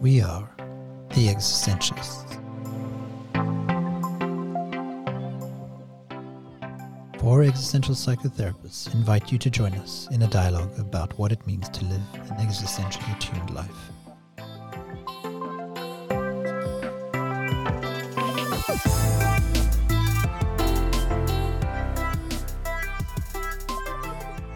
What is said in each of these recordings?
We are the existentialists. Four existential psychotherapists invite you to join us in a dialogue about what it means to live an existentially attuned life.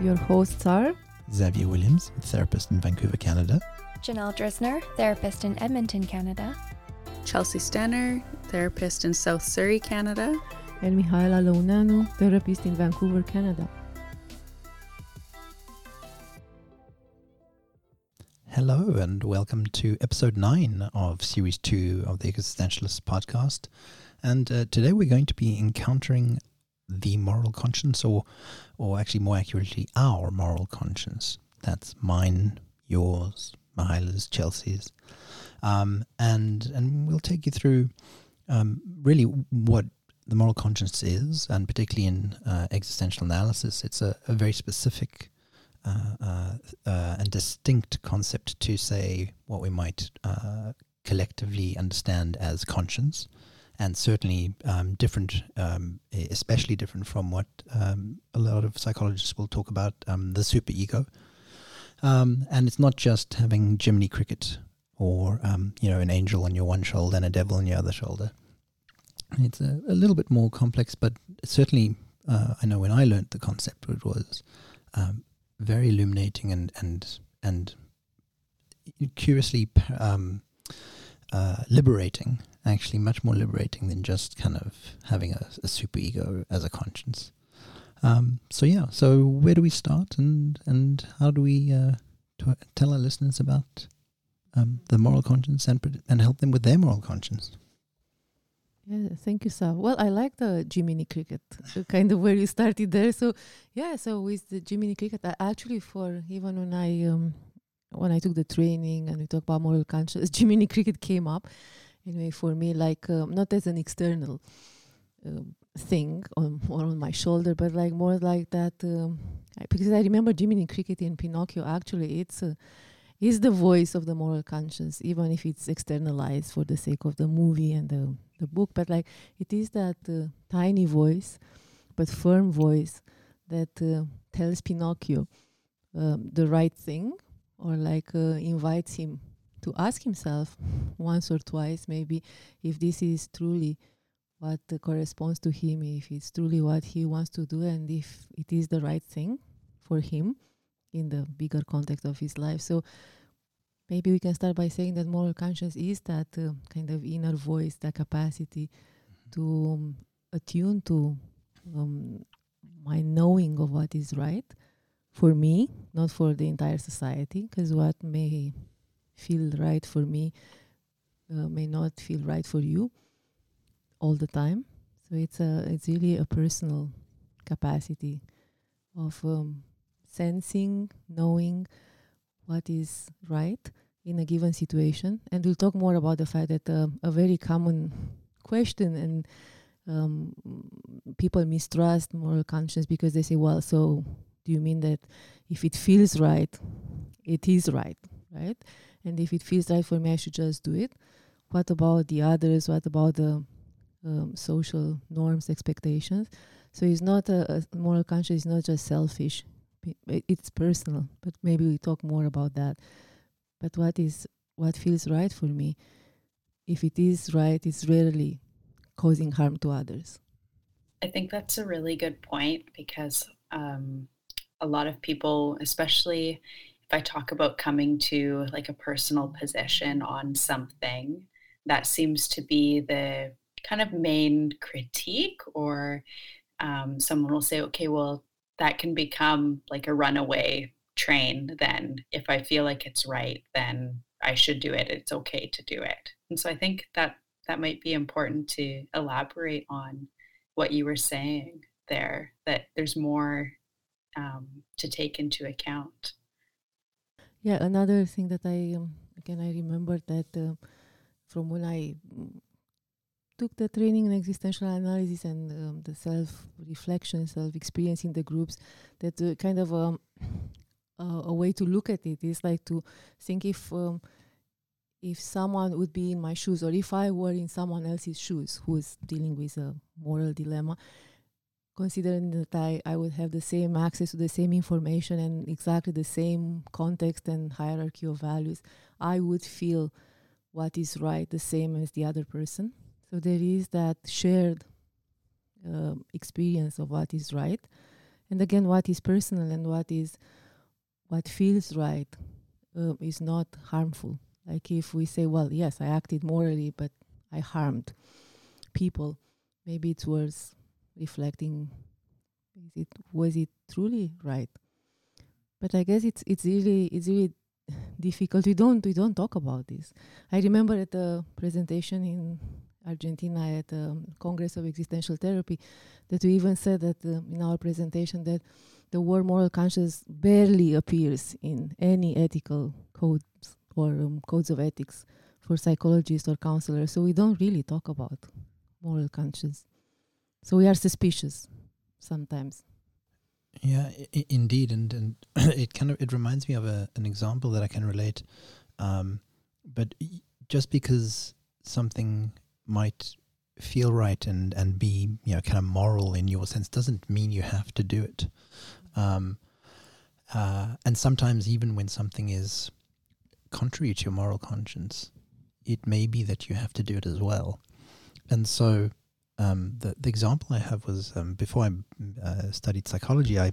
Your hosts are Xavier Williams, therapist in Vancouver, Canada. Janelle Drisner, therapist in Edmonton, Canada. Chelsea Stenner, therapist in South Surrey, Canada. and Mihaela Launeanu, therapist in Vancouver, Canada. Hello, and welcome to episode 9 of series 2 of the Existentialist podcast. And uh, today we're going to be encountering the moral conscience, or, or actually more accurately, our moral conscience. That's mine, yours, Mihaela's, Chelsea's. Um, and, and we'll take you through um, really what the moral conscience is, and particularly in uh, existential analysis, it's a, a very specific uh, uh, uh, and distinct concept to say what we might uh, collectively understand as conscience, and certainly um, different, um, especially different from what um, a lot of psychologists will talk about um, the superego. Um, and it's not just having Jiminy Cricket or um, you know an angel on your one shoulder and a devil on your other shoulder. It's a, a little bit more complex, but certainly uh, I know when I learned the concept, it was um, very illuminating and and and curiously um, uh, liberating. Actually, much more liberating than just kind of having a, a super ego as a conscience. Um, so yeah, so where do we start, and and how do we uh, to tell our listeners about um, the moral conscience and and help them with their moral conscience? Yeah, thank you, Sav. Well, I like the Jiminy Cricket, kind of where you started there. So, yeah, so with the Jiminy Cricket, I actually for even when I um, when I took the training and we talk about moral conscience, Jiminy Cricket came up. Anyway, for me, like um, not as an external um, thing on or on my shoulder, but like more like that um, I, because I remember Jiminy Cricket in Pinocchio. Actually, it's uh, is the voice of the moral conscience, even if it's externalized for the sake of the movie and the the book. But like it is that uh, tiny voice, but firm voice that uh, tells Pinocchio um, the right thing, or like uh, invites him to ask himself once or twice, maybe if this is truly what corresponds to him, if it's truly what he wants to do, and if it is the right thing for him in the bigger context of his life. So maybe we can start by saying that moral conscience is that uh, kind of inner voice, that capacity to um, attune to um, my knowing of what is right for me, not for the entire society, because what may feel right for me uh, may not feel right for you all the time. So it's a it's really a personal capacity of um, sensing, knowing what is right in a given situation. And we'll talk more about the fact that uh, a very common question and um, people mistrust moral conscience because they say, well, so do you mean that if it feels right, it is right, right? And if it feels right for me, I should just do it. What about the others? What about the um, social norms, expectations? So it's not a, a moral conscience is not just selfish. It's personal, but maybe we talk more about that. But what is what feels right for me? If it is right, it's rarely causing harm to others. I think that's a really good point because um, a lot of people, especially if I talk about coming to like a personal position on something, that seems to be the kind of main critique, or um, someone will say, okay, well, that can become like a runaway train. Then, if I feel like it's right, then I should do it. It's okay to do it. And so I think that that might be important to elaborate on what you were saying there, that there's more um, to take into account. Yeah, another thing that I um, again I remember that uh, from when I mm, took the training in existential analysis and um, the self reflection, self experience in the groups, that uh, kind of um, uh, a way to look at it is like to think if um, if someone would be in my shoes or if I were in someone else's shoes who is dealing with a moral dilemma, considering that I, I would have the same access to the same information and exactly the same context and hierarchy of values, I would feel what is right the same as the other person. So there is that shared uh, experience of what is right. And again, what is personal and what is what feels right uh, is not harmful. Like if we say, well, yes, I acted morally, but I harmed people, maybe it's worth reflecting is it was it truly right but i guess it's it's really it's really difficult we don't we don't talk about this i remember at a presentation in argentina at the congress of existential therapy that we even said that uh, in our presentation that the word moral conscience barely appears in any ethical codes or um, codes of ethics for psychologists or counselors so we don't really talk about moral conscience so we are suspicious sometimes. Yeah, I- indeed, and and it kind of it reminds me of a, an example that I can relate. Um, but just because something might feel right and and be you know kind of moral in your sense doesn't mean you have to do it. Um, uh, and sometimes even when something is contrary to your moral conscience, it may be that you have to do it as well. And so um, the the example I have was um, before I uh, studied psychology, I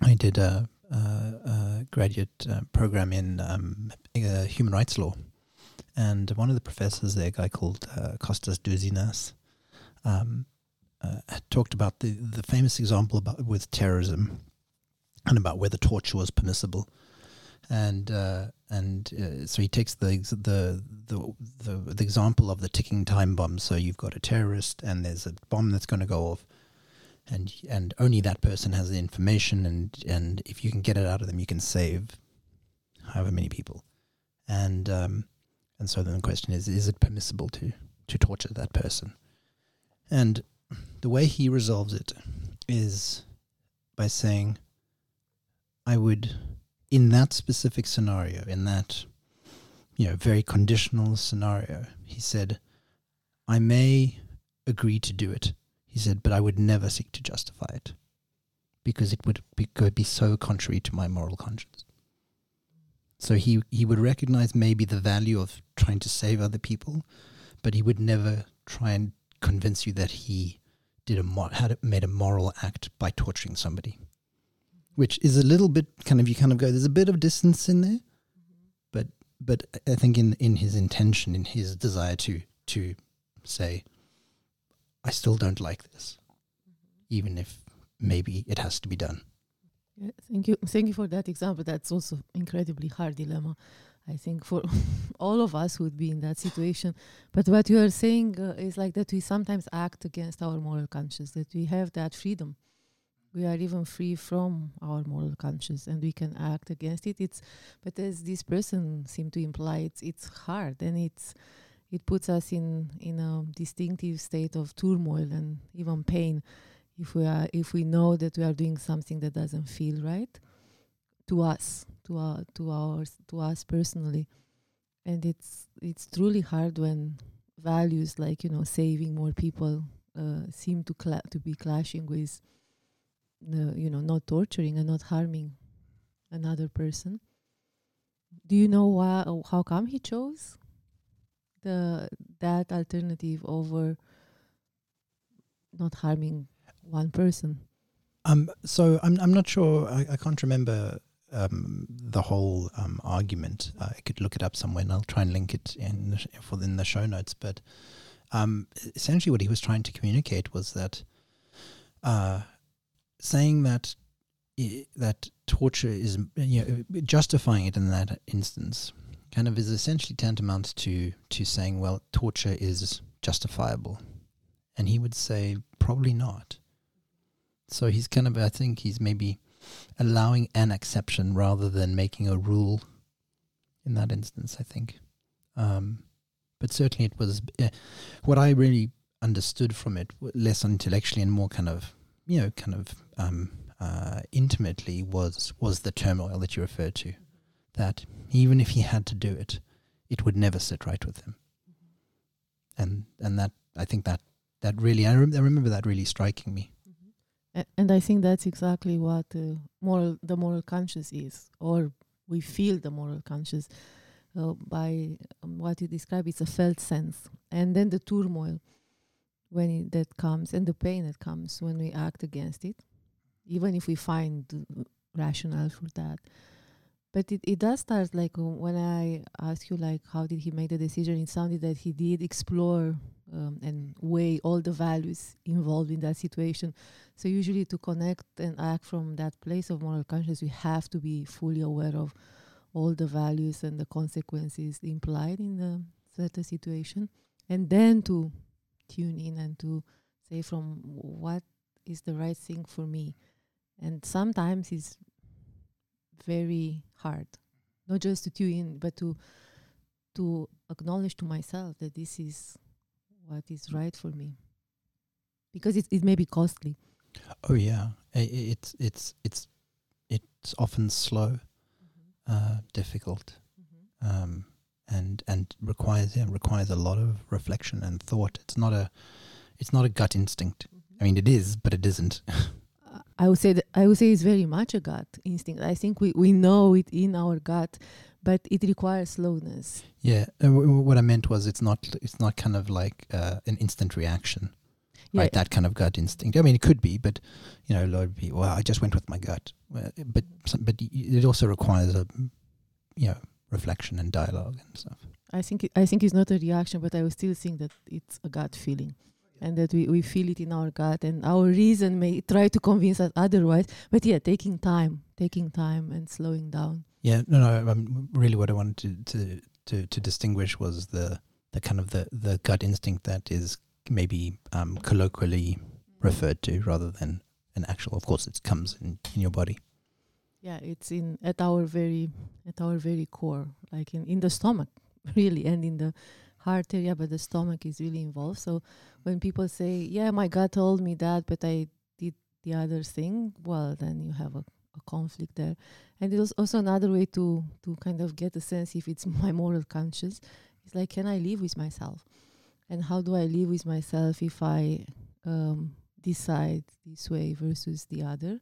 I did a, a, a graduate uh, program in um, uh, human rights law, and one of the professors there, a guy called uh, Kostas Douzinas, um, uh, talked about the the famous example about with terrorism, and about whether torture was permissible and uh, and uh, so he takes the, the the the the example of the ticking time bomb. So you've got a terrorist, and there's a bomb that's going to go off, and and only that person has the information, and and if you can get it out of them, you can save however many people, and um, and so then the question is: Is it permissible to to torture that person? And the way he resolves it is by saying, "I would." in that specific scenario, in that you know very conditional scenario, he said, "I may agree to do it." He said, "but I would never seek to justify it because it would be, could be so contrary to my moral conscience." So he he would recognize maybe the value of trying to save other people, but he would never try and convince you that he did a had made a moral act by torturing somebody which is a little bit kind of you kind of go there's a bit of distance in there but but i think in in his intention in his desire to to say i still don't like this even if maybe it has to be done thank you. Thank you for that example. That's also incredibly hard dilemma i think for all of us who would be in that situation. But what you are saying uh, is like that we sometimes act against our moral conscience that we have that freedom. We are even free from our moral conscience and we can act against it. It's but as this person seemed to imply it's it's hard and it's it puts us in in a distinctive state of turmoil and even pain if we are if we know that we are doing something that doesn't feel right to us to our to ours to us personally and it's it's truly hard when values like you know saving more people uh, seem to cla- to be clashing with uh, you know, not torturing and not harming another person. Do you know why? How come he chose the that alternative over not harming one person? Um. So I'm I'm not sure. I, I can't remember um, the whole um, argument. Uh, I could look it up somewhere, and I'll try and link it in the, for in the show notes. But um, essentially, what he was trying to communicate was that uh, saying that that torture is you know, justifying it in that instance kind of is essentially tantamount to to saying well torture is justifiable and he would say probably not so he's kind of i think he's maybe allowing an exception rather than making a rule in that instance i think um, but certainly it was uh, what i really understood from it less intellectually and more kind of you know, kind of um, uh, intimately was was the turmoil that you referred to. That even if he had to do it, it would never sit right with him. And and that I think that that really I, I remember that really striking me. And I think that's exactly what uh, moral the moral conscience is, or we feel the moral conscience uh, by um, what you describe. It's a felt sense, and then the turmoil when it, that comes, and the pain that comes when we act against it, even if we find rationale for that. But it, it does start like when I ask you like how did he make the decision? It sounded that he did explore um, and weigh all the values involved in that situation. So usually to connect and act from that place of moral conscience, we have to be fully aware of all the values and the consequences implied in the certain situation, and then to tune in and to say from what is the right thing for me. And sometimes it's very hard, not just to tune in, but to to acknowledge to myself that this is what is right for me, because it it may be costly. Oh yeah, I- it's it's it's it's often slow, uh, difficult, um, and and requires yeah, requires a lot of reflection and thought. It's not a it's not a gut instinct. I mean, it is, but it isn't. I would say I would say it's very much a gut instinct. I think we, we know it in our gut, but it requires slowness. yeah, uh, w- w- what I meant was it's not it's not kind of like uh, an instant reaction, Yeah, right? That kind of gut instinct. I mean, it could be, but you know, a lot of people. Well, I just went with my gut, Well, but some, but it also requires a you know reflection and dialogue and stuff. I think it, I think it's not a reaction, but I would still think that it's a gut feeling, and that we, we feel it in our gut, and our reason may try to convince us otherwise. But yeah, taking time, taking time, and slowing down. Yeah, no, no. Um, really, what I wanted to, to to to distinguish was the the kind of the the gut instinct that is maybe um, colloquially referred to rather than an actual. Of course, it comes in, in your body. Yeah, it's in at our very at our very core, like in, in the stomach, really, and in the heart area, but the stomach is really involved. So when people say, "Yeah, my gut told me that, but I did the other thing," well, then you have a, a conflict there. And it was also another way to to kind of get a sense if it's my moral conscience. It's like, can I live with myself? And how do I live with myself if I um, decide this way versus the other?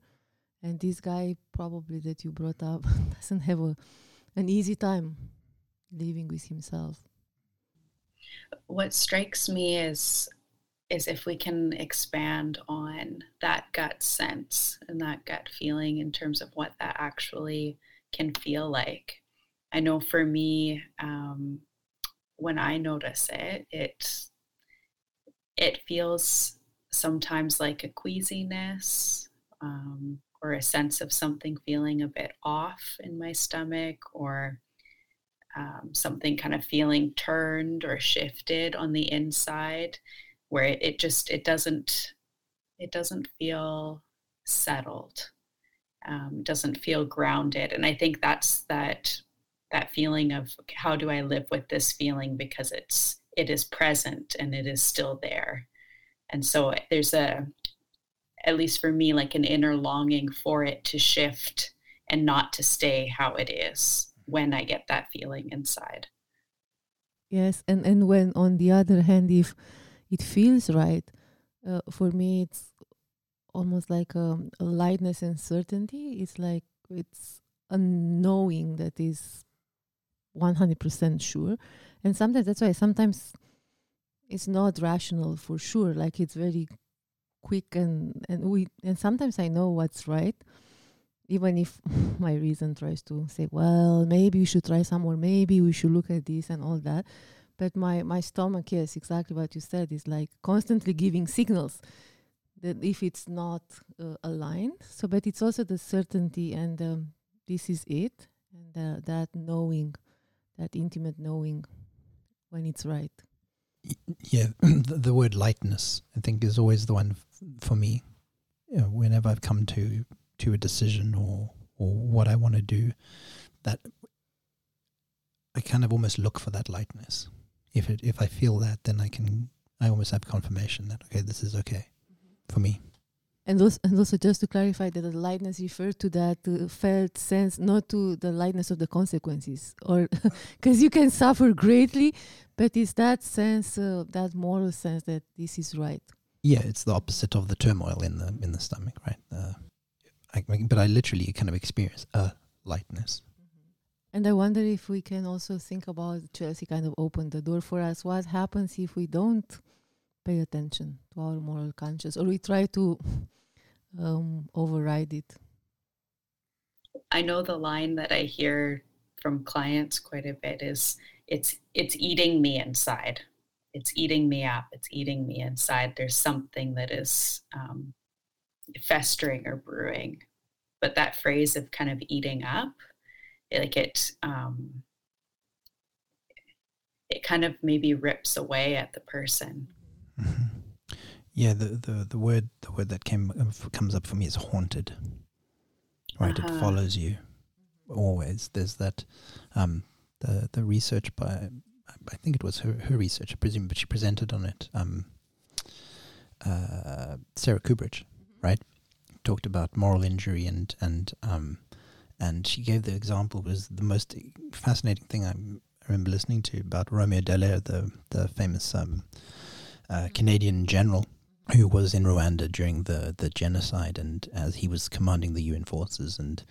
and this guy probably that you brought up doesn't have a an easy time living with himself What strikes me is is if we can expand on that gut sense and that gut feeling in terms of what that actually can feel like. I know for me, um, when I notice it, it it feels sometimes like a queasiness um, or a sense of something feeling a bit off in my stomach or um, something kind of feeling turned or shifted on the inside where it, it just it doesn't it doesn't feel settled um, doesn't feel grounded. And i think that's that that feeling of how do i live with this feeling? Because it's it is present and it is still there. And so there's a at least for me like an inner longing for it to shift and not to stay how it is when i get that feeling inside. Yes and and when on the other hand if it feels right. Uh, for me it's almost like a, a lightness and certainty. It's like it's a knowing that is 100% sure. And sometimes that's why sometimes it's not rational for sure. Like it's very quick and and we and sometimes i know what's right even if my reason tries to say well maybe we should try some more. Maybe we should look at this and all that but my my stomach yes exactly what you said is like constantly giving signals that if it's not uh, aligned so but it's also the certainty and um, this is it and uh, that knowing that intimate knowing when it's right Yeah, the, word lightness I think is always the one for me. You know, whenever I've come to to a decision or or what I want to do, that I kind of almost look for that lightness. If it if I feel that, then I can I almost have confirmation that okay, this is okay for me. And also, and also, just to clarify that the lightness refers to that uh, felt sense, not to the lightness of the consequences, or because you can suffer greatly, but it's that sense, uh, that moral sense that this is right. Yeah, it's the opposite of the turmoil in the in the stomach, right? Uh, I, but I literally kind of experience a lightness. And I wonder if we can also think about Chelsea kind of opened the door for us. What happens if we don't pay attention to our moral conscience or we try to um, override it? I know the line that I hear from clients quite a bit is it's it's eating me inside. It's eating me up. It's eating me inside. There's something that is um, festering or brewing. But that phrase of kind of eating up like it um, it kind of maybe rips away at the person. Mm-hmm. Yeah, the, the the word the word that came uh, comes up for me is haunted. Right, uh-huh. it follows you always. There's that um, the the research by I think it was her her research, I presume, but she presented on it. Um, uh, Sarah Kubridge, mm-hmm. right, talked about moral injury and and um, and she gave the example was the most fascinating thing I remember listening to about Romeo Dallaire, the the famous um, uh, Canadian general who was in Rwanda during the the genocide, and as he was commanding the UN forces and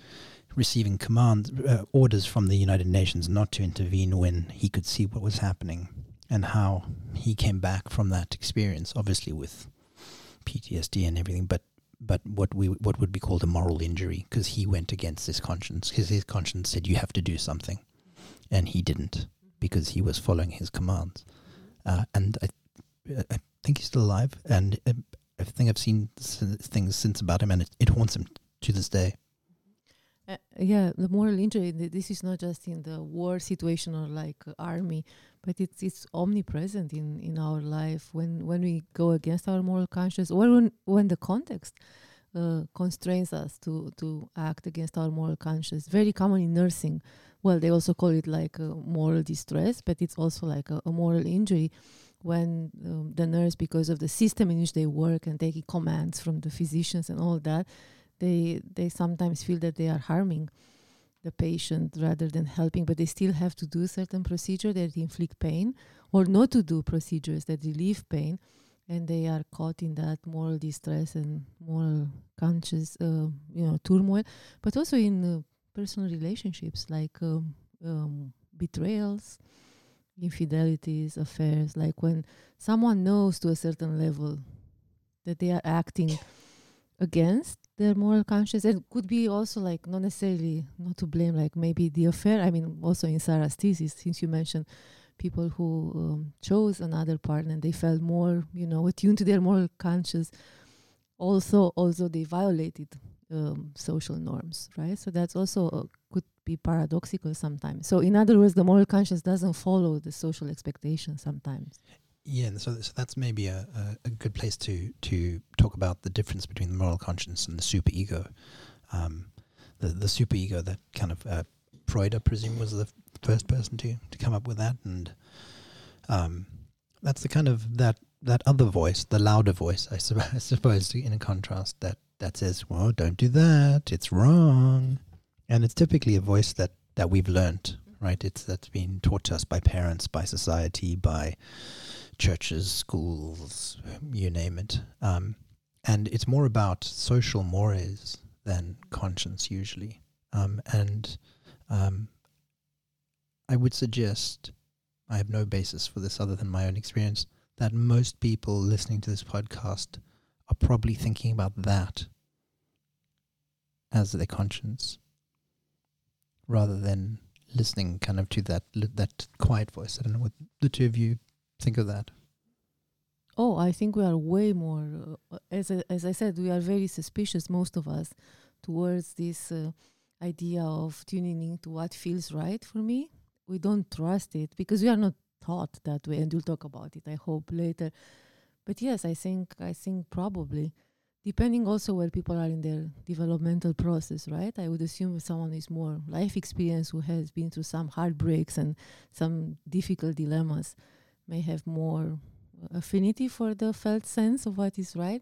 receiving commands uh, orders from the United Nations not to intervene when he could see what was happening, and how he came back from that experience, obviously with PTSD and everything, but but what we what would be called a moral injury because he went against his conscience because his conscience said you have to do something, and he didn't because he was following his commands. Uh, and I, I think he's still alive, and I think I've seen things since about him, and it, it haunts him to this day. Uh, yeah, the moral injury. This is not just in the war situation or like army, but it's it's omnipresent in in our life when when we go against our moral conscience, or when when the context uh, constrains us to to act against our moral conscience. Very common in nursing. Well, they also call it like a moral distress, but it's also like a, a moral injury when um, the nurse, because of the system in which they work and taking commands from the physicians and all that they they sometimes feel that they are harming the patient rather than helping, but they still have to do certain procedure that inflict pain, or not to do procedures that relieve pain, and they are caught in that moral distress and moral conscious, uh, you know, turmoil, but also in uh, personal relationships like um, um, betrayals, infidelities, affairs. Like when someone knows to a certain level that they are acting against their moral conscience. It could be also like not necessarily not to blame, like maybe the affair. I mean, also in Sarah's thesis, since you mentioned people who um, chose another partner and they felt more, you know, attuned to their moral conscience. Also, also they violated um, social norms, right? So that's also uh, could be paradoxical sometimes. So in other words, the moral conscience doesn't follow the social expectations sometimes. Yeah, so, so that's maybe a, a, a, good place to to talk about the difference between the moral conscience and the superego. Um, the the superego that kind of uh, Freud, I presume, was the first person to to come up with that, and um, that's the kind of that that other voice, the louder voice, I, su- I suppose, in a contrast that that says, "Well, don't do that; it's wrong," and it's typically a voice that that we've learned, right? It's that's been taught to us by parents, by society, by churches, schools, you name it. Um, and it's more about social mores than conscience usually. Um, and um, I would suggest, I have no basis for this other than my own experience, that most people listening to this podcast are probably thinking about that as their conscience rather than listening kind of to that that quiet voice. I don't know what the two of you think of that? Oh, I think we are way more, uh, as I, as I said, we are very suspicious, most of us, towards this uh, idea of tuning into what feels right for me. We don't trust it because we are not taught that way, and we'll talk about it. I hope later. But yes, I think I think probably, depending also where people are in their developmental process, right? I would assume someone is more life experience who has been through some heartbreaks and some difficult dilemmas may have more affinity for the felt sense of what is right.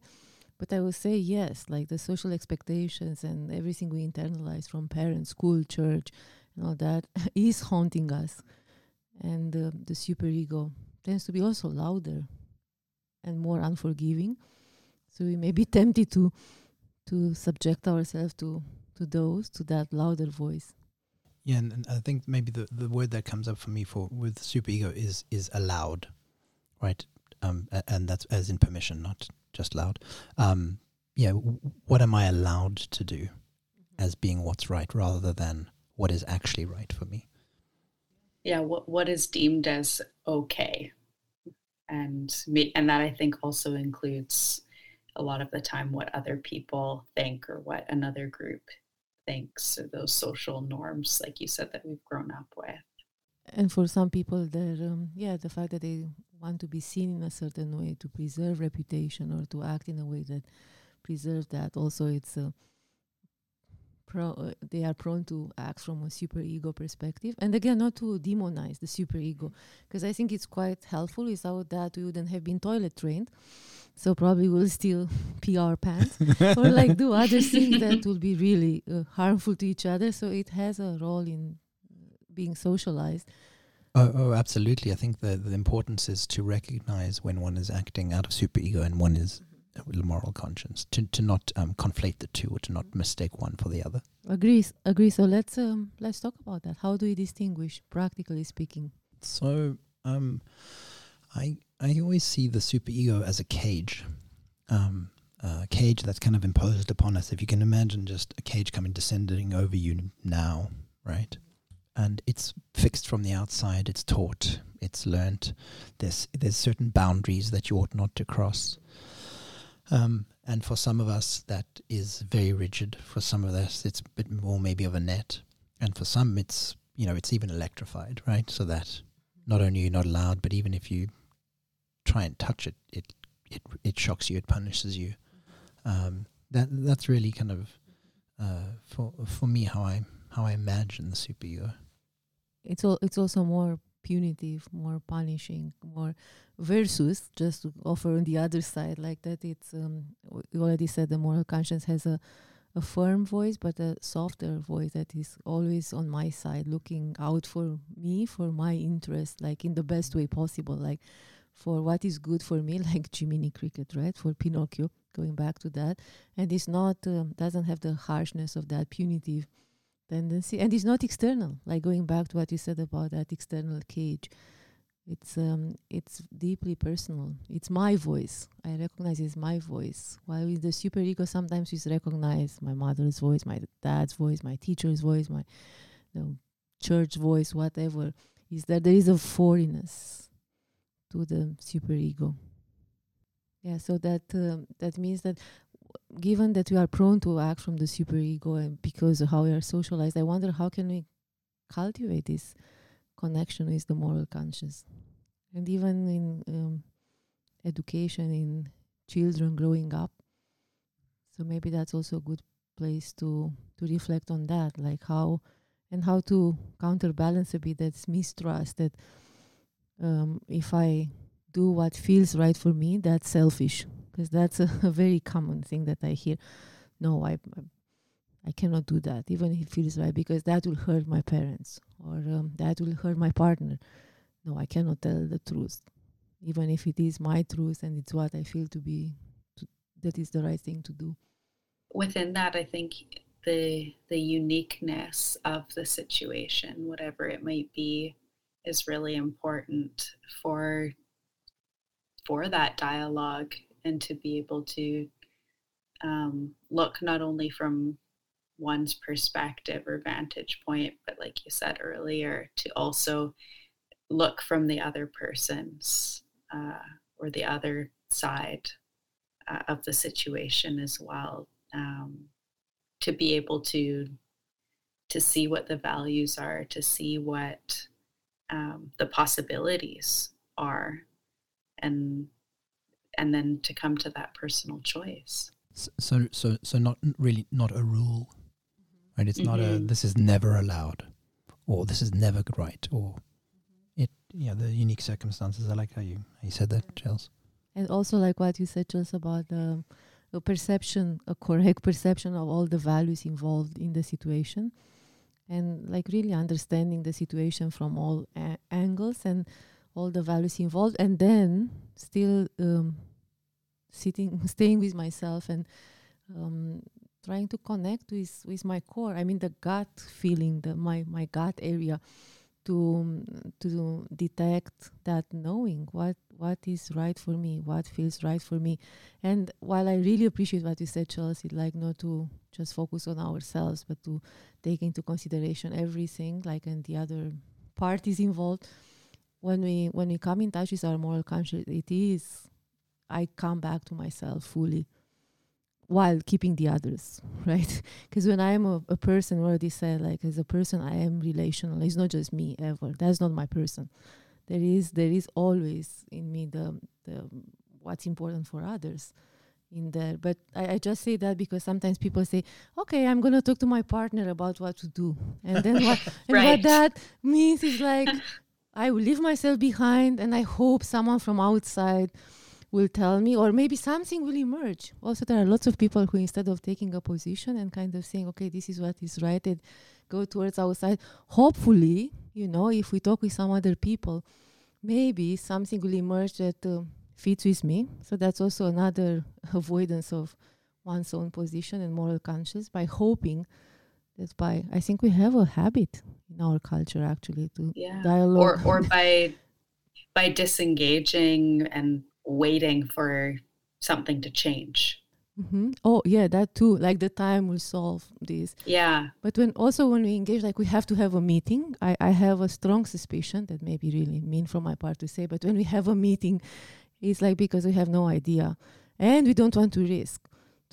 But I would say yes, like the social expectations and everything we internalize from parents, school, church, and all that is haunting us. And uh, the superego tends to be also louder and more unforgiving. So we may be tempted to to subject ourselves to to those to that louder voice. Yeah, and, and I think maybe the, the word that comes up for me for with superego is is allowed, right? Um, and that's as in permission, not just loud. Um, yeah, w- what am I allowed to do as being what's right, rather than what is actually right for me? Yeah, what what is deemed as okay, and me, and that I think also includes a lot of the time what other people think or what another group thinks or those social norms, like you said, that we've grown up with. And for some people, there, um, yeah, the fact that they want to be seen in a certain way to preserve reputation or to act in a way that preserves that. Also, it's uh, pro- uh, they are prone to act from a super ego perspective. And again, not to demonize the super ego, because I think it's quite helpful. Without that, we wouldn't have been toilet trained. So probably we'll still pee our pants or like do other things that will be really uh, harmful to each other. So it has a role in being socialized. Oh, oh, absolutely. I think the the importance is to recognize when one is acting out of superego and one is with moral conscience. To to not um, conflate the two or to not mistake one for the other. Agrees, agree. So let's um let's talk about that. How do we distinguish, practically speaking? So, um, I I always see the superego as a cage, um, a cage that's kind of imposed upon us. If you can imagine, just a cage coming descending over you now, right? And it's fixed from the outside. It's taught. It's learnt. There's there's certain boundaries that you ought not to cross. Um, and for some of us, that is very rigid. For some of us, it's a bit more maybe of a net. And for some, it's you know it's even electrified, right? So that not only you're not allowed, but even if you try and touch it, it it it shocks you, it punishes you. Um, that that's really kind of uh, for for me how I how I imagine the superego. It's all it's also more punitive, more punishing, more versus just to offer on the other side like that. It's um w- you already said the moral conscience has a a firm voice, but a softer voice that is always on my side, looking out for me, for my interest, like in the best way possible, like for what is good for me, like Jiminy Cricket, right? For Pinocchio, going back to that, and it's not um, doesn't have the harshness of that punitive tendency, and it's not external. Like going back to what you said about that external cage, it's um it's deeply personal. It's my voice. I recognize it's my voice. While with the superego, sometimes we recognize my mother's voice, my dad's voice, my teacher's voice, my you know, church voice, whatever. Is that there is a foreignness to the superego. Yeah, so that um, that means that given that we are prone to act from the superego and because of how we are socialized, I wonder how can we cultivate this connection with the moral conscience, and even in um, education in children growing up. So maybe that's also a good place to to reflect on that, like how and how to counterbalance a bit that mistrust that um, if I do what feels right for me, that's selfish. Because that's a, a very common thing that I hear. No, I, I cannot do that, even if it feels right, because that will hurt my parents or um, that will hurt my partner. No, I cannot tell the truth, even if it is my truth and it's what I feel to be, to, that is the right thing to do. Within that, I think the the uniqueness of the situation, whatever it might be, is really important for for that dialogue and to be able to um, look not only from one's perspective or vantage point, but like you said earlier, to also look from the other person's uh, or the other side uh, of the situation as well. Um, to be able to to see what the values are, to see what um, the possibilities are, and and then to come to that personal choice. So so so not really not a rule, mm-hmm. right? It's not a Mhm. this is never allowed, or this is never right, or mm-hmm. it yeah the unique circumstances. I like how you how you said that, Chels. And also, like what you said, just about the a perception, a correct perception of all the values involved in the situation, and like really understanding the situation from all a- angles and all the values involved, and then still um, sitting, staying with myself and um, trying to connect with with my core. I mean, the gut feeling, the my my gut area, to um, to detect that knowing what what is right for me, what feels right for me. And while I really appreciate what you said, Chelsea, like not to just focus on ourselves, but to take into consideration everything, like and the other parties involved. When we when we come in touch with our moral conscience, it is I come back to myself fully while keeping the others, right? Because when I am a, a person, already said, like as a person, I am relational. It's not just me ever. That's not my person. There is there is always in me the the what's important for others in there. But I, I just say that because sometimes people say, "Okay, I'm gonna talk to my partner about what to do," and then what and what that means is like I will leave myself behind, and I hope someone from outside will tell me, or maybe something will emerge. Also, there are lots of people who, instead of taking a position and kind of saying, okay, this is what is right, and go towards outside, hopefully, you know, if we talk with some other people, maybe something will emerge that uh, fits with me. So that's also another avoidance of one's own position and moral conscience by hoping that by, I think we have a habit in our culture actually to Yeah. dialogue. Or or by by disengaging and waiting for something to change. hmm Oh yeah, that too. Like the time will solve this. Yeah. But when also when we engage, like we have to have a meeting. I, I have a strong suspicion that may be really mean from my part to say, but when we have a meeting, it's like because we have no idea, and we don't want to risk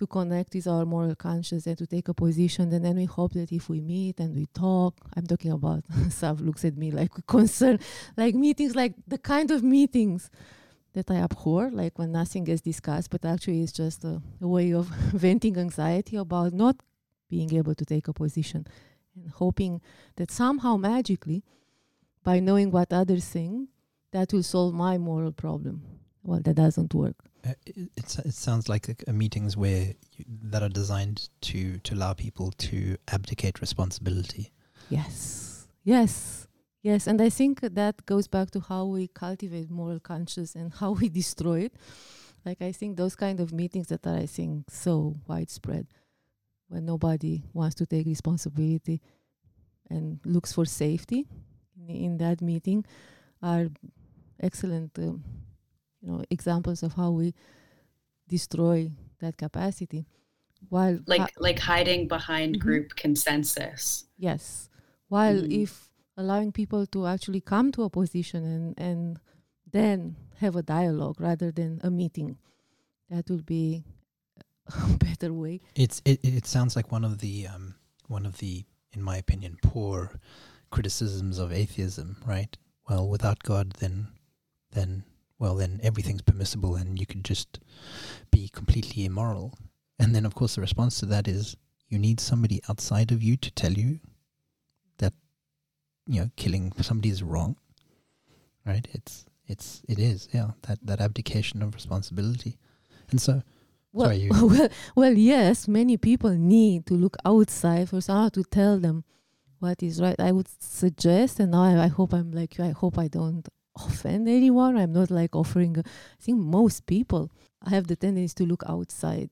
to connect with our moral conscience and to take a position. And then we hope that if we meet and we talk, I'm talking about. Sav looks at me like concern, like meetings, like the kind of meetings that I abhor, like when nothing gets discussed, but actually it's just a, a way of venting anxiety about not being able to take a position and hoping that somehow magically, by knowing what others think, that will solve my moral problem. Well, that doesn't work. Uh, it, it's, it sounds like a, a meetings where you, that are designed to to allow people to abdicate responsibility. Yes, yes, yes. And I think that goes back to how we cultivate moral conscience and how we destroy it. Like I think those kind of meetings that are, I think, so widespread, when nobody wants to take responsibility and looks for safety in, in that meeting, are excellent, um, you know, examples of how we destroy that capacity. While Like ha- like hiding behind Mhm. group consensus. Yes. While Mm. if allowing people to actually come to a position and, and then have a dialogue rather than a meeting, that will be a better way. It's it, it sounds like one of the um, one of the in my opinion poor criticisms of atheism, right? Well, without God, then then well then everything's permissible and you could just be completely immoral. And then of course the response to that is you need somebody outside of you to tell you that you know killing somebody is wrong. Right? It's it's it is, yeah, that that abdication of responsibility. And so Well, Sorry, you- well, well, yes, many people need to look outside for someone to tell them what is right. I would suggest, and now I, I hope I'm like you, I hope I don't offend anyone. I'm not like offering, I think most people have the tendency to look outside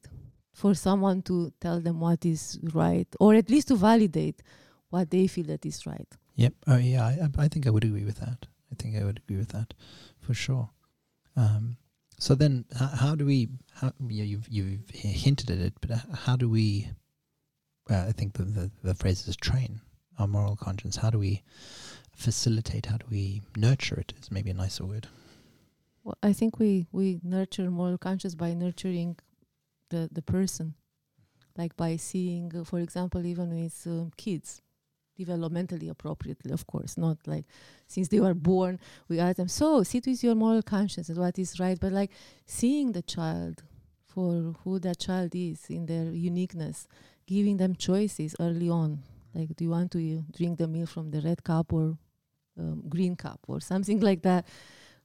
for someone to tell them what is right, or at least to validate what they feel that is right. Yep. Oh, yeah. I, I think I would agree with that. I think I would agree with that for sure. Um, so then, how, how do we? How yeah, you've you've hinted at it, but how do we? Uh, I think the, the the phrase is train our moral conscience. How do we facilitate? How do we nurture it? Is maybe a nicer word. Well, I think we we nurture moral conscience by nurturing the the person, like by seeing, uh, for example, even with um, kids, developmentally appropriately, of course, not like since they were born, we ask them, so sit with your moral conscience and what is right, but like seeing the child for who that child is in their uniqueness, giving them choices early on, like do you want to uh, drink the milk from the red cup or um, green cup or something like that.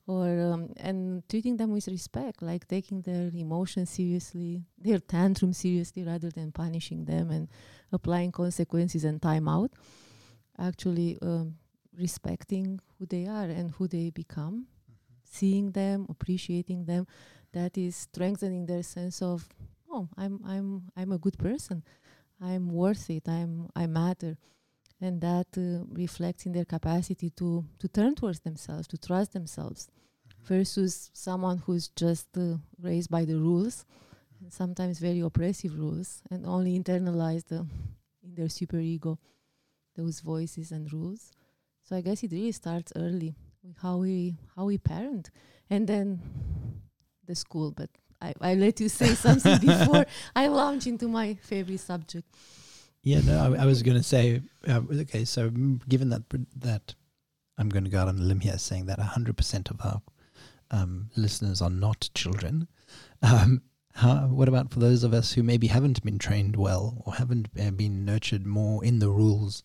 Or um, and treating them with respect, like taking their emotions seriously, their tantrum seriously, rather than punishing them and applying consequences and time out. Actually, um, respecting who they are and who they become, seeing them, appreciating them, that is strengthening their sense of, oh, I'm I'm I'm a good person, I'm worth it, I'm I matter, and that uh, reflects in their capacity to to turn towards themselves, to trust themselves, versus someone who's just uh, raised by the rules, and sometimes very oppressive rules, and only internalized in their super ego those voices and rules. So I guess it really starts early with how we how we parent, and then the school. But I, I let you say something before I launch into my favorite subject. Yeah, no, I, I was going to say, uh, okay, so given that that I'm going to go out on a limb here, saying that 100% of our um, listeners are not children. Um, how, what about for those of us who maybe haven't been trained well or haven't uh, been nurtured more in the rules,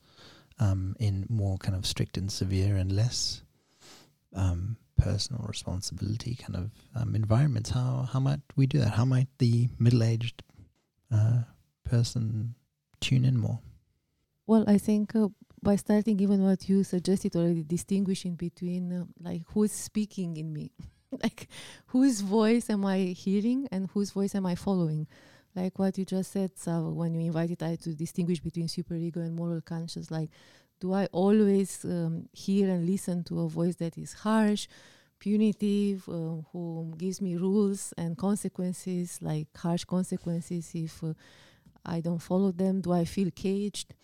um, in more kind of strict and severe and less um, personal responsibility kind of um, environments? How how might we do that? How might the middle aged uh, person tune in more? Well, I think uh, by starting even what you suggested already, distinguishing between uh, like who's speaking in me, like whose voice am I hearing and whose voice am I following. Like what you just said, Sava, when you invited I to distinguish between superego and moral conscience, like do I always um, hear and listen to a voice that is harsh, punitive, uh, who gives me rules and consequences, like harsh consequences if uh, I don't follow them? Do I feel caged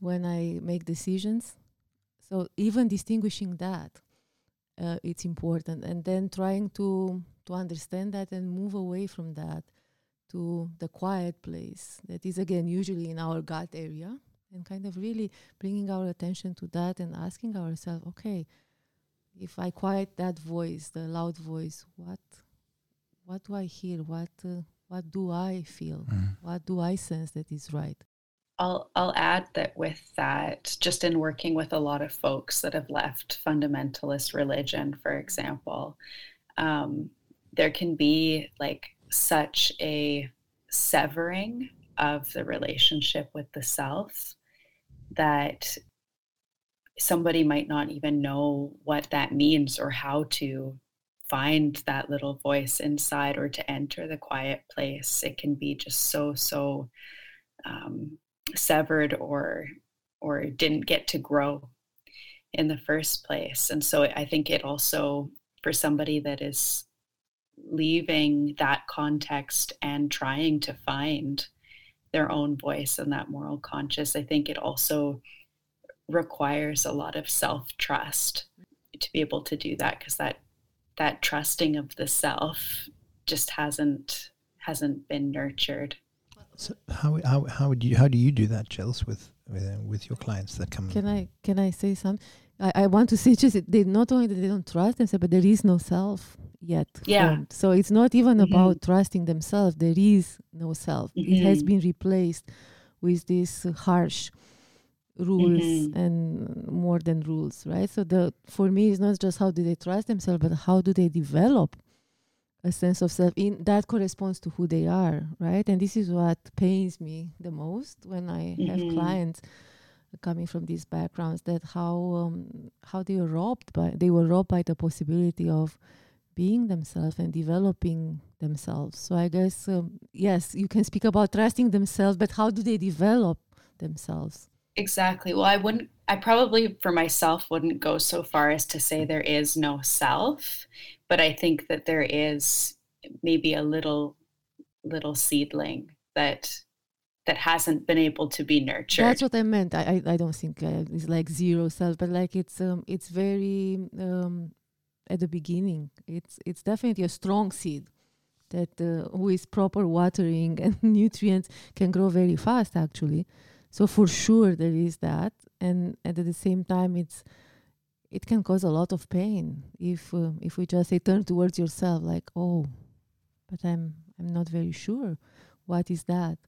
when I make decisions? So even distinguishing that, uh, it's important, and then trying to to understand that and move away from that to the quiet place that is again usually in our gut area and kind of really bringing our attention to that and asking ourselves okay if i quiet that voice the loud voice what what do i hear what uh, what do i feel Mm. what do i sense that is right I'll I'll add that with that, just in working with a lot of folks that have left fundamentalist religion, for example, um, there can be like such a severing of the relationship with the self that somebody might not even know what that means or how to find that little voice inside or to enter the quiet place. It can be just so so um, severed or or didn't get to grow in the first place and so i think it also for somebody that is leaving that context and trying to find their own voice and that moral conscious i think it also requires a lot of self-trust to be able to do that because that that trusting of the self just hasn't hasn't been nurtured So how how how would you how do you do that, Chels, with with, uh, with your clients that come? can i can i say something I, I want to say just that they not only that they don't trust themselves but there is no self yet Yeah. formed. so it's not even Mhm. about trusting themselves there is no self it has Mhm. been replaced with these uh, harsh rules Mhm. and more than rules right so the for me it's not just how do they trust themselves but how do they develop a sense of self in that corresponds to who they are right and this is what pains me the most when i have Mhm. clients coming from these backgrounds that how um, how they were robbed by they were robbed by the possibility of being themselves and developing themselves so i guess um, yes you can speak about trusting themselves but how do they develop themselves Exactly. Well, I wouldn't, I probably for myself wouldn't go so far as to say there is no self, but I think that there is maybe a little, little seedling that, that hasn't been able to be nurtured. That's what I meant. I I, I don't think uh, it's like zero self, but like it's um it's very um at the beginning. It's it's definitely a strong seed that uh, with proper watering and nutrients can grow very fast actually. So for sure there is that, and, and at the same time it's it can cause a lot of pain if uh, if we just say turn towards yourself like oh, but I'm I'm not very sure. What is that?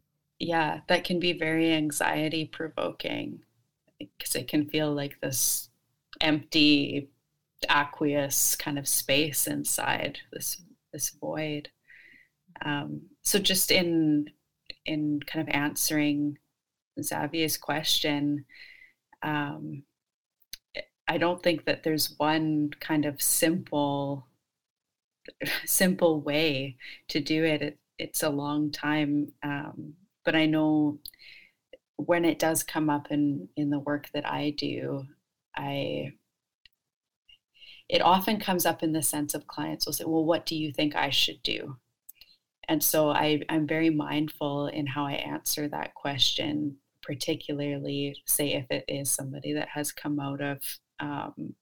yeah, that can be very anxiety provoking because it can feel like this empty aqueous kind of space inside this this void. Um, so just in in kind of answering Xavier's question, um, I don't think that there's one kind of simple simple way to do it. it it's a long time, um, but I know when it does come up in in the work that I do, I it often comes up in the sense of clients will say, "Well, what do you think I should do?" And so I, I'm very mindful in how I answer that question, particularly, say, if it is somebody that has come out of um,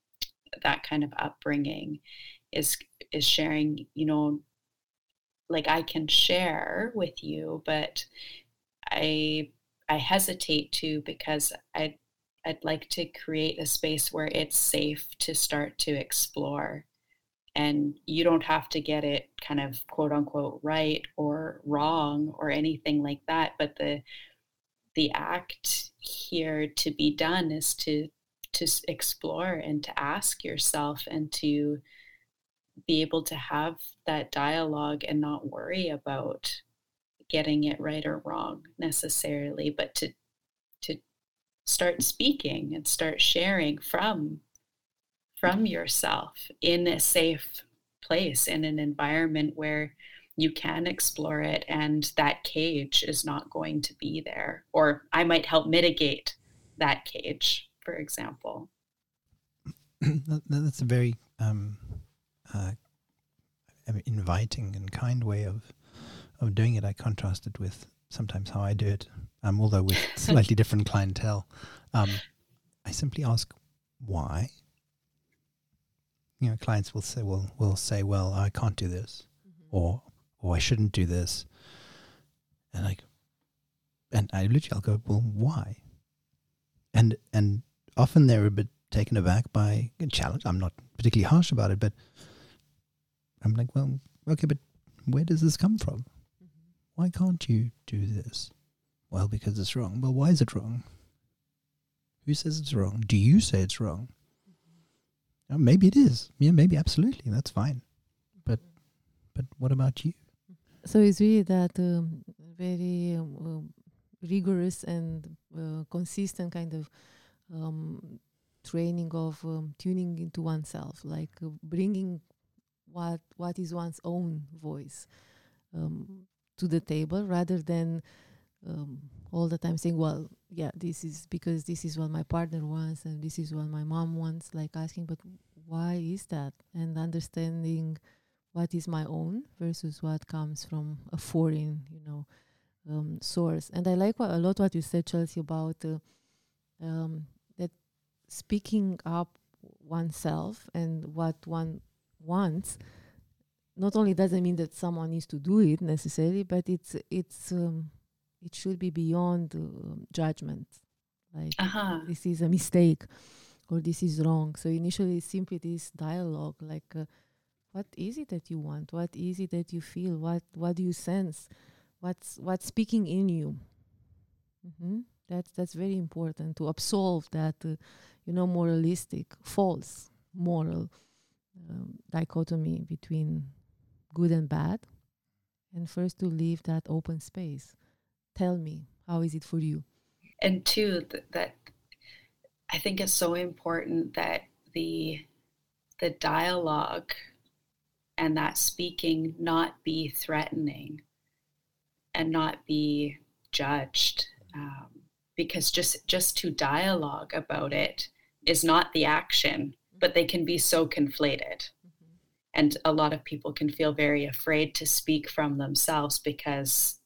that kind of upbringing, is is sharing, you know, like I can share with you, but I I hesitate to because I I'd like to create a space where it's safe to start to explore. And you don't have to get it kind of quote unquote right or wrong or anything like that. But the the act here to be done is to to explore and to ask yourself and to be able to have that dialogue and not worry about getting it right or wrong necessarily, but to to start speaking and start sharing from from yourself in a safe place in an environment where you can explore it and that cage is not going to be there or i might help mitigate that cage for example that's a very um, uh, inviting and kind way of of doing it i contrast it with sometimes how i do it um, although with slightly different clientele. Um, I simply ask why. You know, clients will say, "Well, will say, well, I can't do this, mm-hmm. or or I shouldn't do this," and I, and I literally I'll go, "Well, why?" And and often they're a bit taken aback by a challenge. I'm not particularly harsh about it, but I'm like, well, okay, but where does this come from? Mm-hmm. Why can't you do this? Well, because it's wrong. Well, why is it wrong? Who says it's wrong? Do you say it's wrong? Oh, maybe it is. Yeah, maybe absolutely. That's fine. But but what about you? So it's really that um, very um, uh, rigorous and uh, consistent kind of um, training of um, tuning into oneself, like uh, bringing what what is one's own voice um, to the table, rather than um, all the time saying, well, yeah, this is because this is what my partner wants and this is what my mom wants, like asking, but why is that? And understanding what is my own versus what comes from a foreign, you know, um, source. And I like what, a lot what you said, Chelsea, about uh, um, that speaking up oneself and what one wants not only doesn't mean that someone needs to do it necessarily, but it's it's um, it should be beyond uh, judgment. Like uh-huh. this is a mistake or this is wrong. So initially simply this dialogue like uh, what is it that you want? What is it that you feel? What what do you sense? What's what's speaking in you? Mm-hmm. that's that's very important to absolve that uh, you know moralistic false moral um, dichotomy between good and bad and first to leave that open space tell me how is it for you and two th- that i think it's so important that the the dialogue and that speaking not be threatening and not be judged um, because just just to dialogue about it is not the action but they can be so conflated mm-hmm. and a lot of people can feel very afraid to speak from themselves because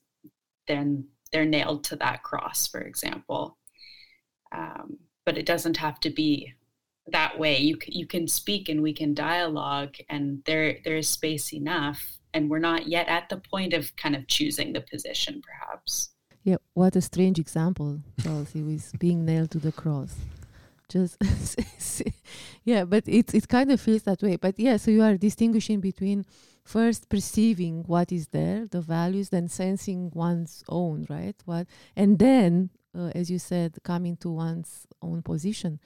then they're nailed to that cross, for example. Um, but it doesn't have to be that way. You you can speak and we can dialogue, and there there is space enough, and we're not yet at the point of kind of choosing the position, perhaps. Yeah, what a strange example, Chelsea, with being nailed to the cross. Just yeah, but it it kind of feels that way. But yeah, so you are distinguishing between first perceiving what is there, the values, then sensing one's own, right? What, and then, uh, as you said, coming to one's own position.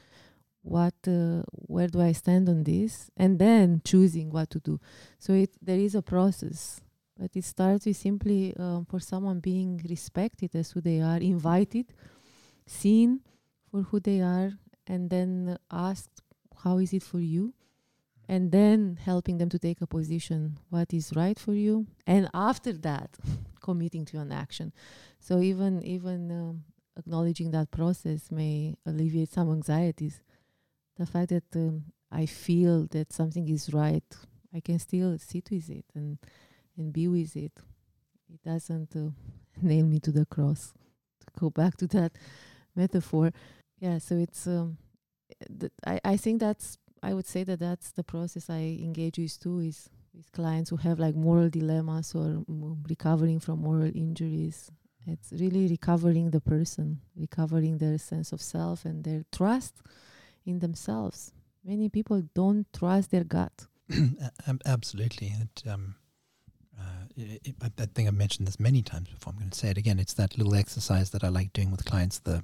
What, uh, where do I stand on this, and then choosing what to do. So it there is a process, but it starts with simply um, for someone being respected as who they are, invited, seen for who they are, and then asked, "How is it for you?" And then helping them to take a position, what is right for you, and after that, committing to an action. So even even um, acknowledging that process may alleviate some anxieties. The fact that um, I feel that something is right, I can still sit with it and and be with it. It doesn't uh, nail me to the cross. To go back to that metaphor, yeah. So it's um, th- I I think that's I would say that that's the process I engage with too is with clients who have like moral dilemmas or m- recovering from moral injuries it's really recovering the person, recovering their sense of self and their trust in themselves. Many people don't trust their gut. Absolutely. It, um, it, it, I think I've mentioned this many times before. I'm going to say it again. It's that little exercise that I like doing with clients. The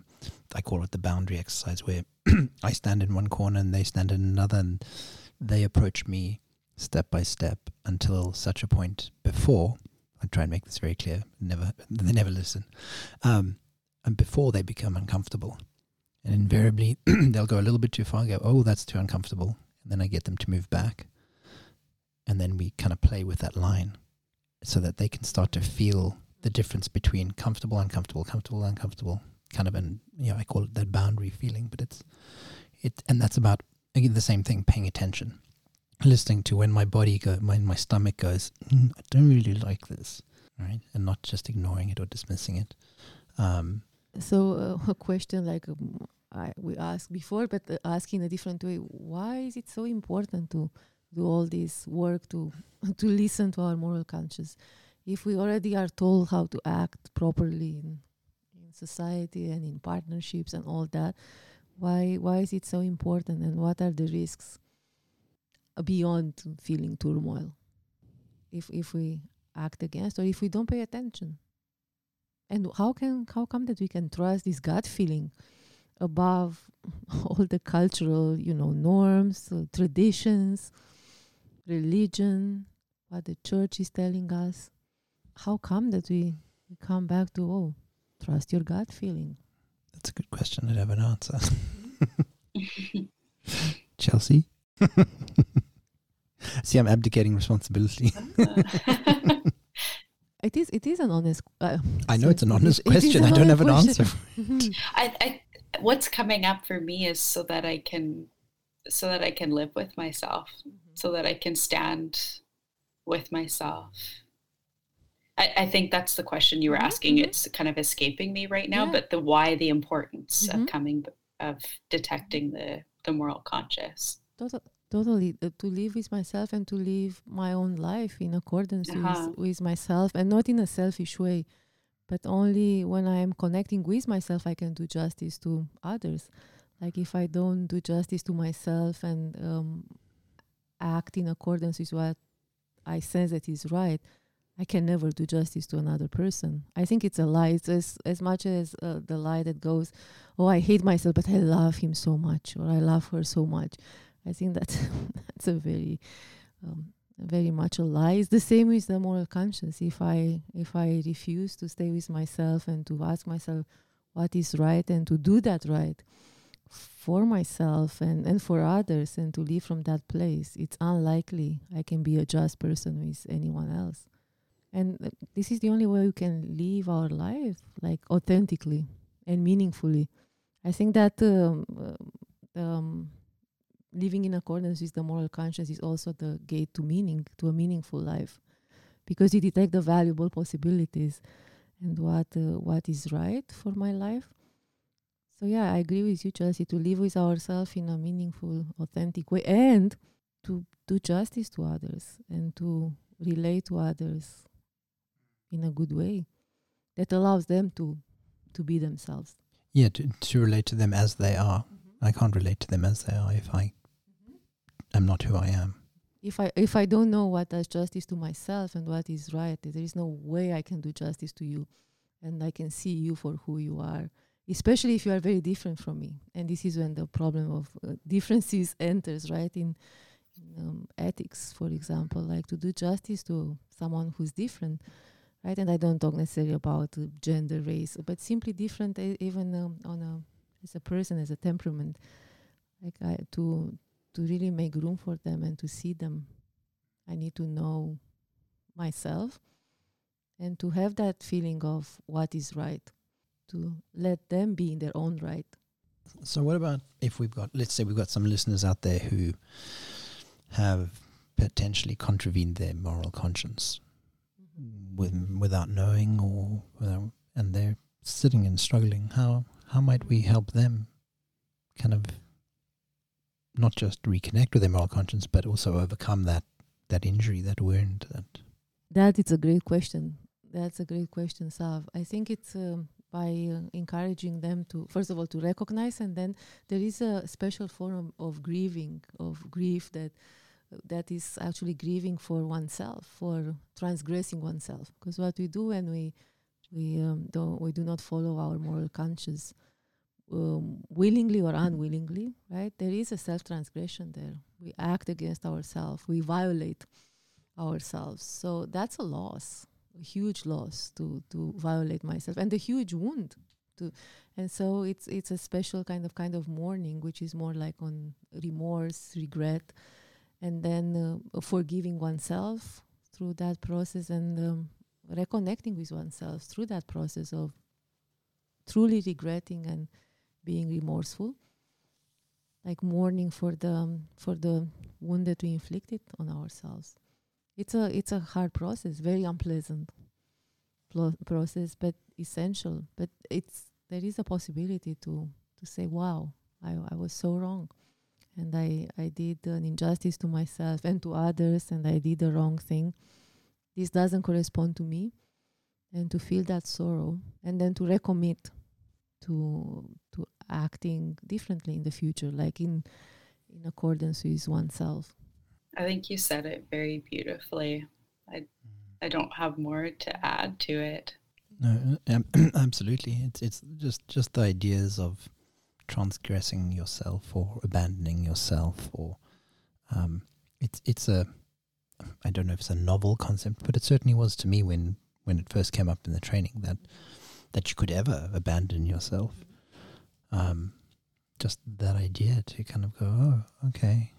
I call it the boundary exercise, where I stand in one corner and they stand in another, and they approach me step by step until such a point before I try and make this very clear. Never, they never listen. Um, and before they become uncomfortable, and invariably they'll go a little bit too far. And go, oh, that's too uncomfortable, and then I get them to move back, and then we kind of play with that line, so that they can start to feel the difference between comfortable, uncomfortable, comfortable, uncomfortable. Kind of an, you know, I call it that boundary feeling, but it's it, and that's about again the same thing, paying attention listening to when my body go, when my stomach goes, mm, I don't really like this, right, and not just ignoring it or dismissing it. Um, so uh, a question like um, I, we asked before, but uh, asking a different way: Why is it so important to do all this work to to listen to our moral conscience? If we already are told how to act properly in, in society and in partnerships and all that, why why is it so important? And what are the risks? beyond feeling turmoil if if we act against or if we don't pay attention and how can how come that we can trust this gut feeling above all the cultural you know norms traditions religion what the church is telling us how come that we, we come back to oh trust your gut feeling that's a good question i'd have an answer chelsea See, I'm abdicating responsibility. it is. It is an honest. Uh, I know it's an honest it question. An I don't have an answer. I, I, what's coming up for me is so that I can, so that I can live with myself. So that I can stand with myself. I, I, think that's the question you were mm-hmm. asking. Mm-hmm. It's kind of escaping me right now, yeah. but the why, the importance of mm-hmm. coming, of detecting the the moral conscious. Totally, uh, to live with myself and to live my own life in accordance uh-huh. with, with myself and not in a selfish way, but only when I am connecting with myself, I can do justice to others. Like if I don't do justice to myself and um, act in accordance with what I sense that is right, I can never do justice to another person. I think it's a lie. It's as, as much as uh, the lie that goes, oh, I hate myself, but I love him so much, or I love her so much. I think that that's a very um, very much a lie. It's the same with the moral conscience. If I if I refuse to stay with myself and to ask myself what is right and to do that right for myself and, and for others and to live from that place, it's unlikely I can be a just person with anyone else. And uh, this is the only way we can live our life like authentically and meaningfully. I think that um, uh, um, living in accordance with the moral conscience is also the gate to meaning, to a meaningful life, because you detect the valuable possibilities and what uh, what is right for my life. So yeah, I agree with you, Chelsea, to live with ourselves in a meaningful, authentic way, and to do justice to others and to relate to others in a good way that allows them to to be themselves. Yeah, to, to relate to them as they are. Mm-hmm. I can't relate to them as they are if I am not who I am. If I if I don't know what does justice to myself and what is right, there is no way I can do justice to you, and I can see you for who you are, especially if you are very different from me. And this is when the problem of uh, differences enters, right? In, in um, ethics, for example, like to do justice to someone who's different, right? And I don't talk necessarily about uh, gender, race, but simply different, even um, on a as a person, as a temperament. Like I to to really make room for them and to see them. I need to know myself and to have that feeling of what is right to let them be in their own right. So, what about if we've got, let's say, we've got some listeners out there who have potentially contravened their moral conscience mm-hmm. with, without knowing, or without, and they're sitting and struggling. How how might we help them, kind of, not just reconnect with their moral conscience, but also overcome that that injury, that wound, that. That is a great question. That's a great question, Sav. I think it's um, by uh, encouraging them to first of all to recognize and then there is a special form of grieving of grief that uh, that is actually grieving for oneself for transgressing oneself. Because what we do when we we um, don't we do not follow our moral conscience um, willingly or unwillingly right there is a self transgression there. We act against ourselves we violate ourselves. So that's a loss huge loss to to violate myself and a huge wound to and so it's it's a special kind of kind of mourning which is more like on remorse regret and then uh, forgiving oneself through that process and um, reconnecting with oneself through that process of truly regretting and being remorseful. Like mourning for the um, for the wound that we inflicted on ourselves it's a it's a hard process, very unpleasant pl- process, but essential. But it's there is a possibility to to say, "Wow, I I was so wrong." and I, I did an injustice to myself and to others and I did the wrong thing. This doesn't correspond to me and to feel that sorrow and then to recommit to to acting differently in the future, like in in accordance with oneself. I think you said it very beautifully. I I don't have more to add to it. No, absolutely. It's it's just just the ideas of transgressing yourself or abandoning yourself, or um, it's it's a I don't know if it's a novel concept, but it certainly was to me when when it first came up in the training that that you could ever abandon yourself. Um, just that idea to kind of go, oh, okay,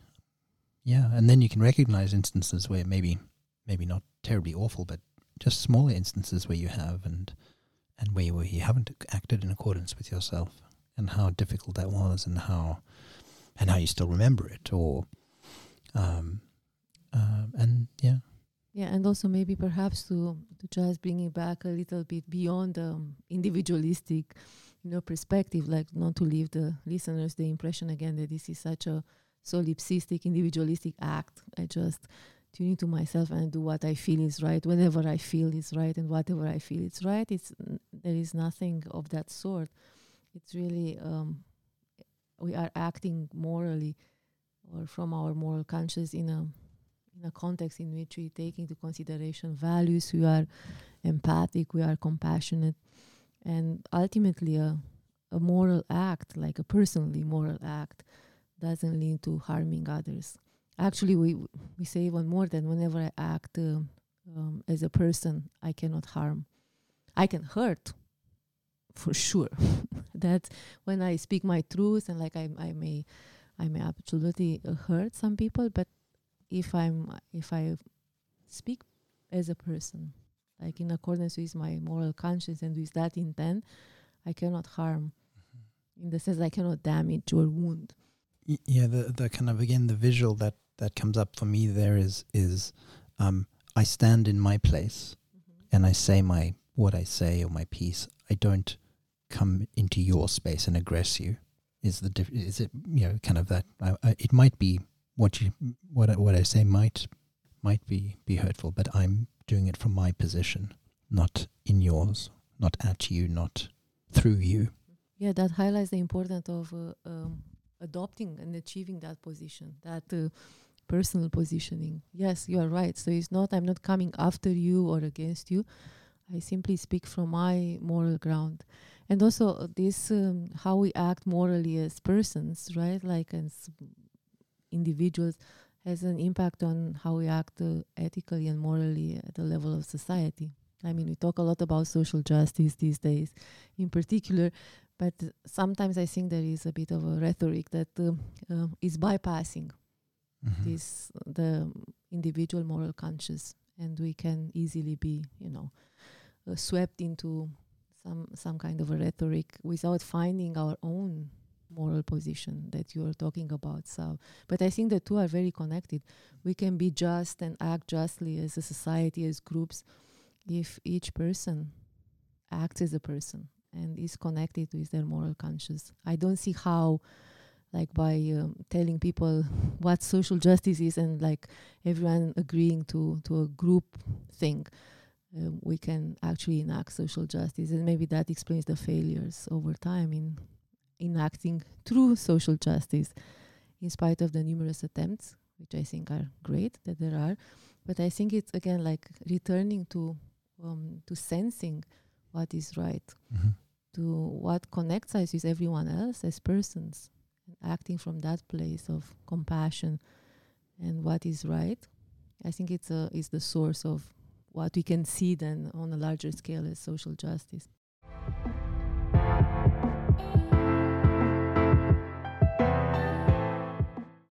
yeah, and then you can recognize instances where maybe maybe not terribly awful, but just smaller instances where you have and and where you, where you haven't acted in accordance with yourself and how difficult that was and how and how you still remember it or um uh, and yeah. Yeah and also maybe perhaps to to just bring it back a little bit beyond um, individualistic you know perspective like not to leave the listeners the impression again that this is such a solipsistic, individualistic act. I just tune into myself and do what I feel is right whenever I feel is right and whatever I feel is right. It's there is nothing of that sort. It's really um, we are acting morally or from our moral conscience in a in a context in which we take into consideration values. We are empathic. We are compassionate, and ultimately a a moral act, like a personally moral act, doesn't lead to harming others. Actually, we we say even more than whenever I act uh, um, as a person, I cannot harm. I can hurt, for sure. That's when I speak my truth, and like I, I may, I may absolutely uh, hurt some people. But if I'm, if I speak as a person, like in accordance with my moral conscience and with that intent, I cannot harm. Mm-hmm. In the sense, I cannot damage or wound yeah the the kind of again the visual that that comes up for me there is is um i stand in my place mm-hmm. and i say my what i say or my piece i don't come into your space and aggress you is the diff- is it you know kind of that I, I, it might be what you what I, what i say might might be be hurtful but i'm doing it from my position not in yours not at you not through you yeah that highlights the importance of uh, um, adopting and achieving that position, that uh, personal positioning. Yes, you are right. So it's not, I'm not coming after you or against you. I simply speak from my moral ground. and also this um, how we act morally as persons right like as individuals has an impact on how we act uh, ethically and morally at the level of society i mean we talk a lot about social justice these days in particular but sometimes i think there is a bit of a rhetoric that uh, uh, is bypassing Mhm. this the individual moral conscience and we can easily be you know uh, swept into some some kind of a rhetoric without finding our own moral position that you are talking about. So but i think the two are very connected. We can be just and act justly as a society as groups if each person acts as a person and is connected with their moral conscience. I don't see how like by um, telling people what social justice is and like everyone agreeing to to a group thing uh, we can actually enact social justice. And maybe that explains the failures over time in enacting true social justice in spite of the numerous attempts which i think are great that there are. But i think it's again like returning to um, to sensing what is right. Mhm. To what connects us with everyone else as persons acting from that place of compassion and what is right i think it's a is the source of what we can see then on a larger scale as social justice.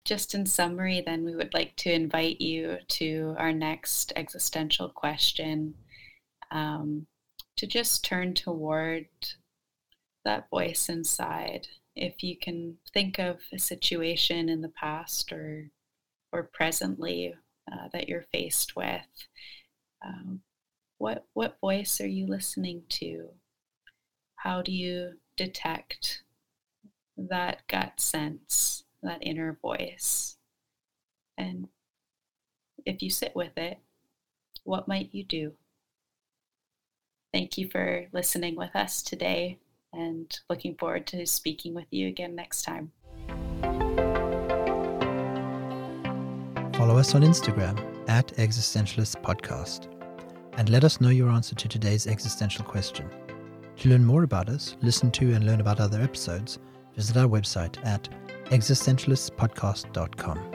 Just in summary, then, we would like to invite you to our next existential question um, to just turn toward that voice inside. If you can think of a situation in the past or, or presently uh, that you're faced with, um, what, what voice are you listening to? How do you detect that gut sense? that inner voice. And if you sit with it, what might you do? Thank you for listening with us today and looking forward to speaking with you again next time. Follow us on Instagram at Existentialist Podcast and let us know your answer to today's existential question. To learn more about us, listen to and learn about other episodes, visit our website at existentialistpodcast.com.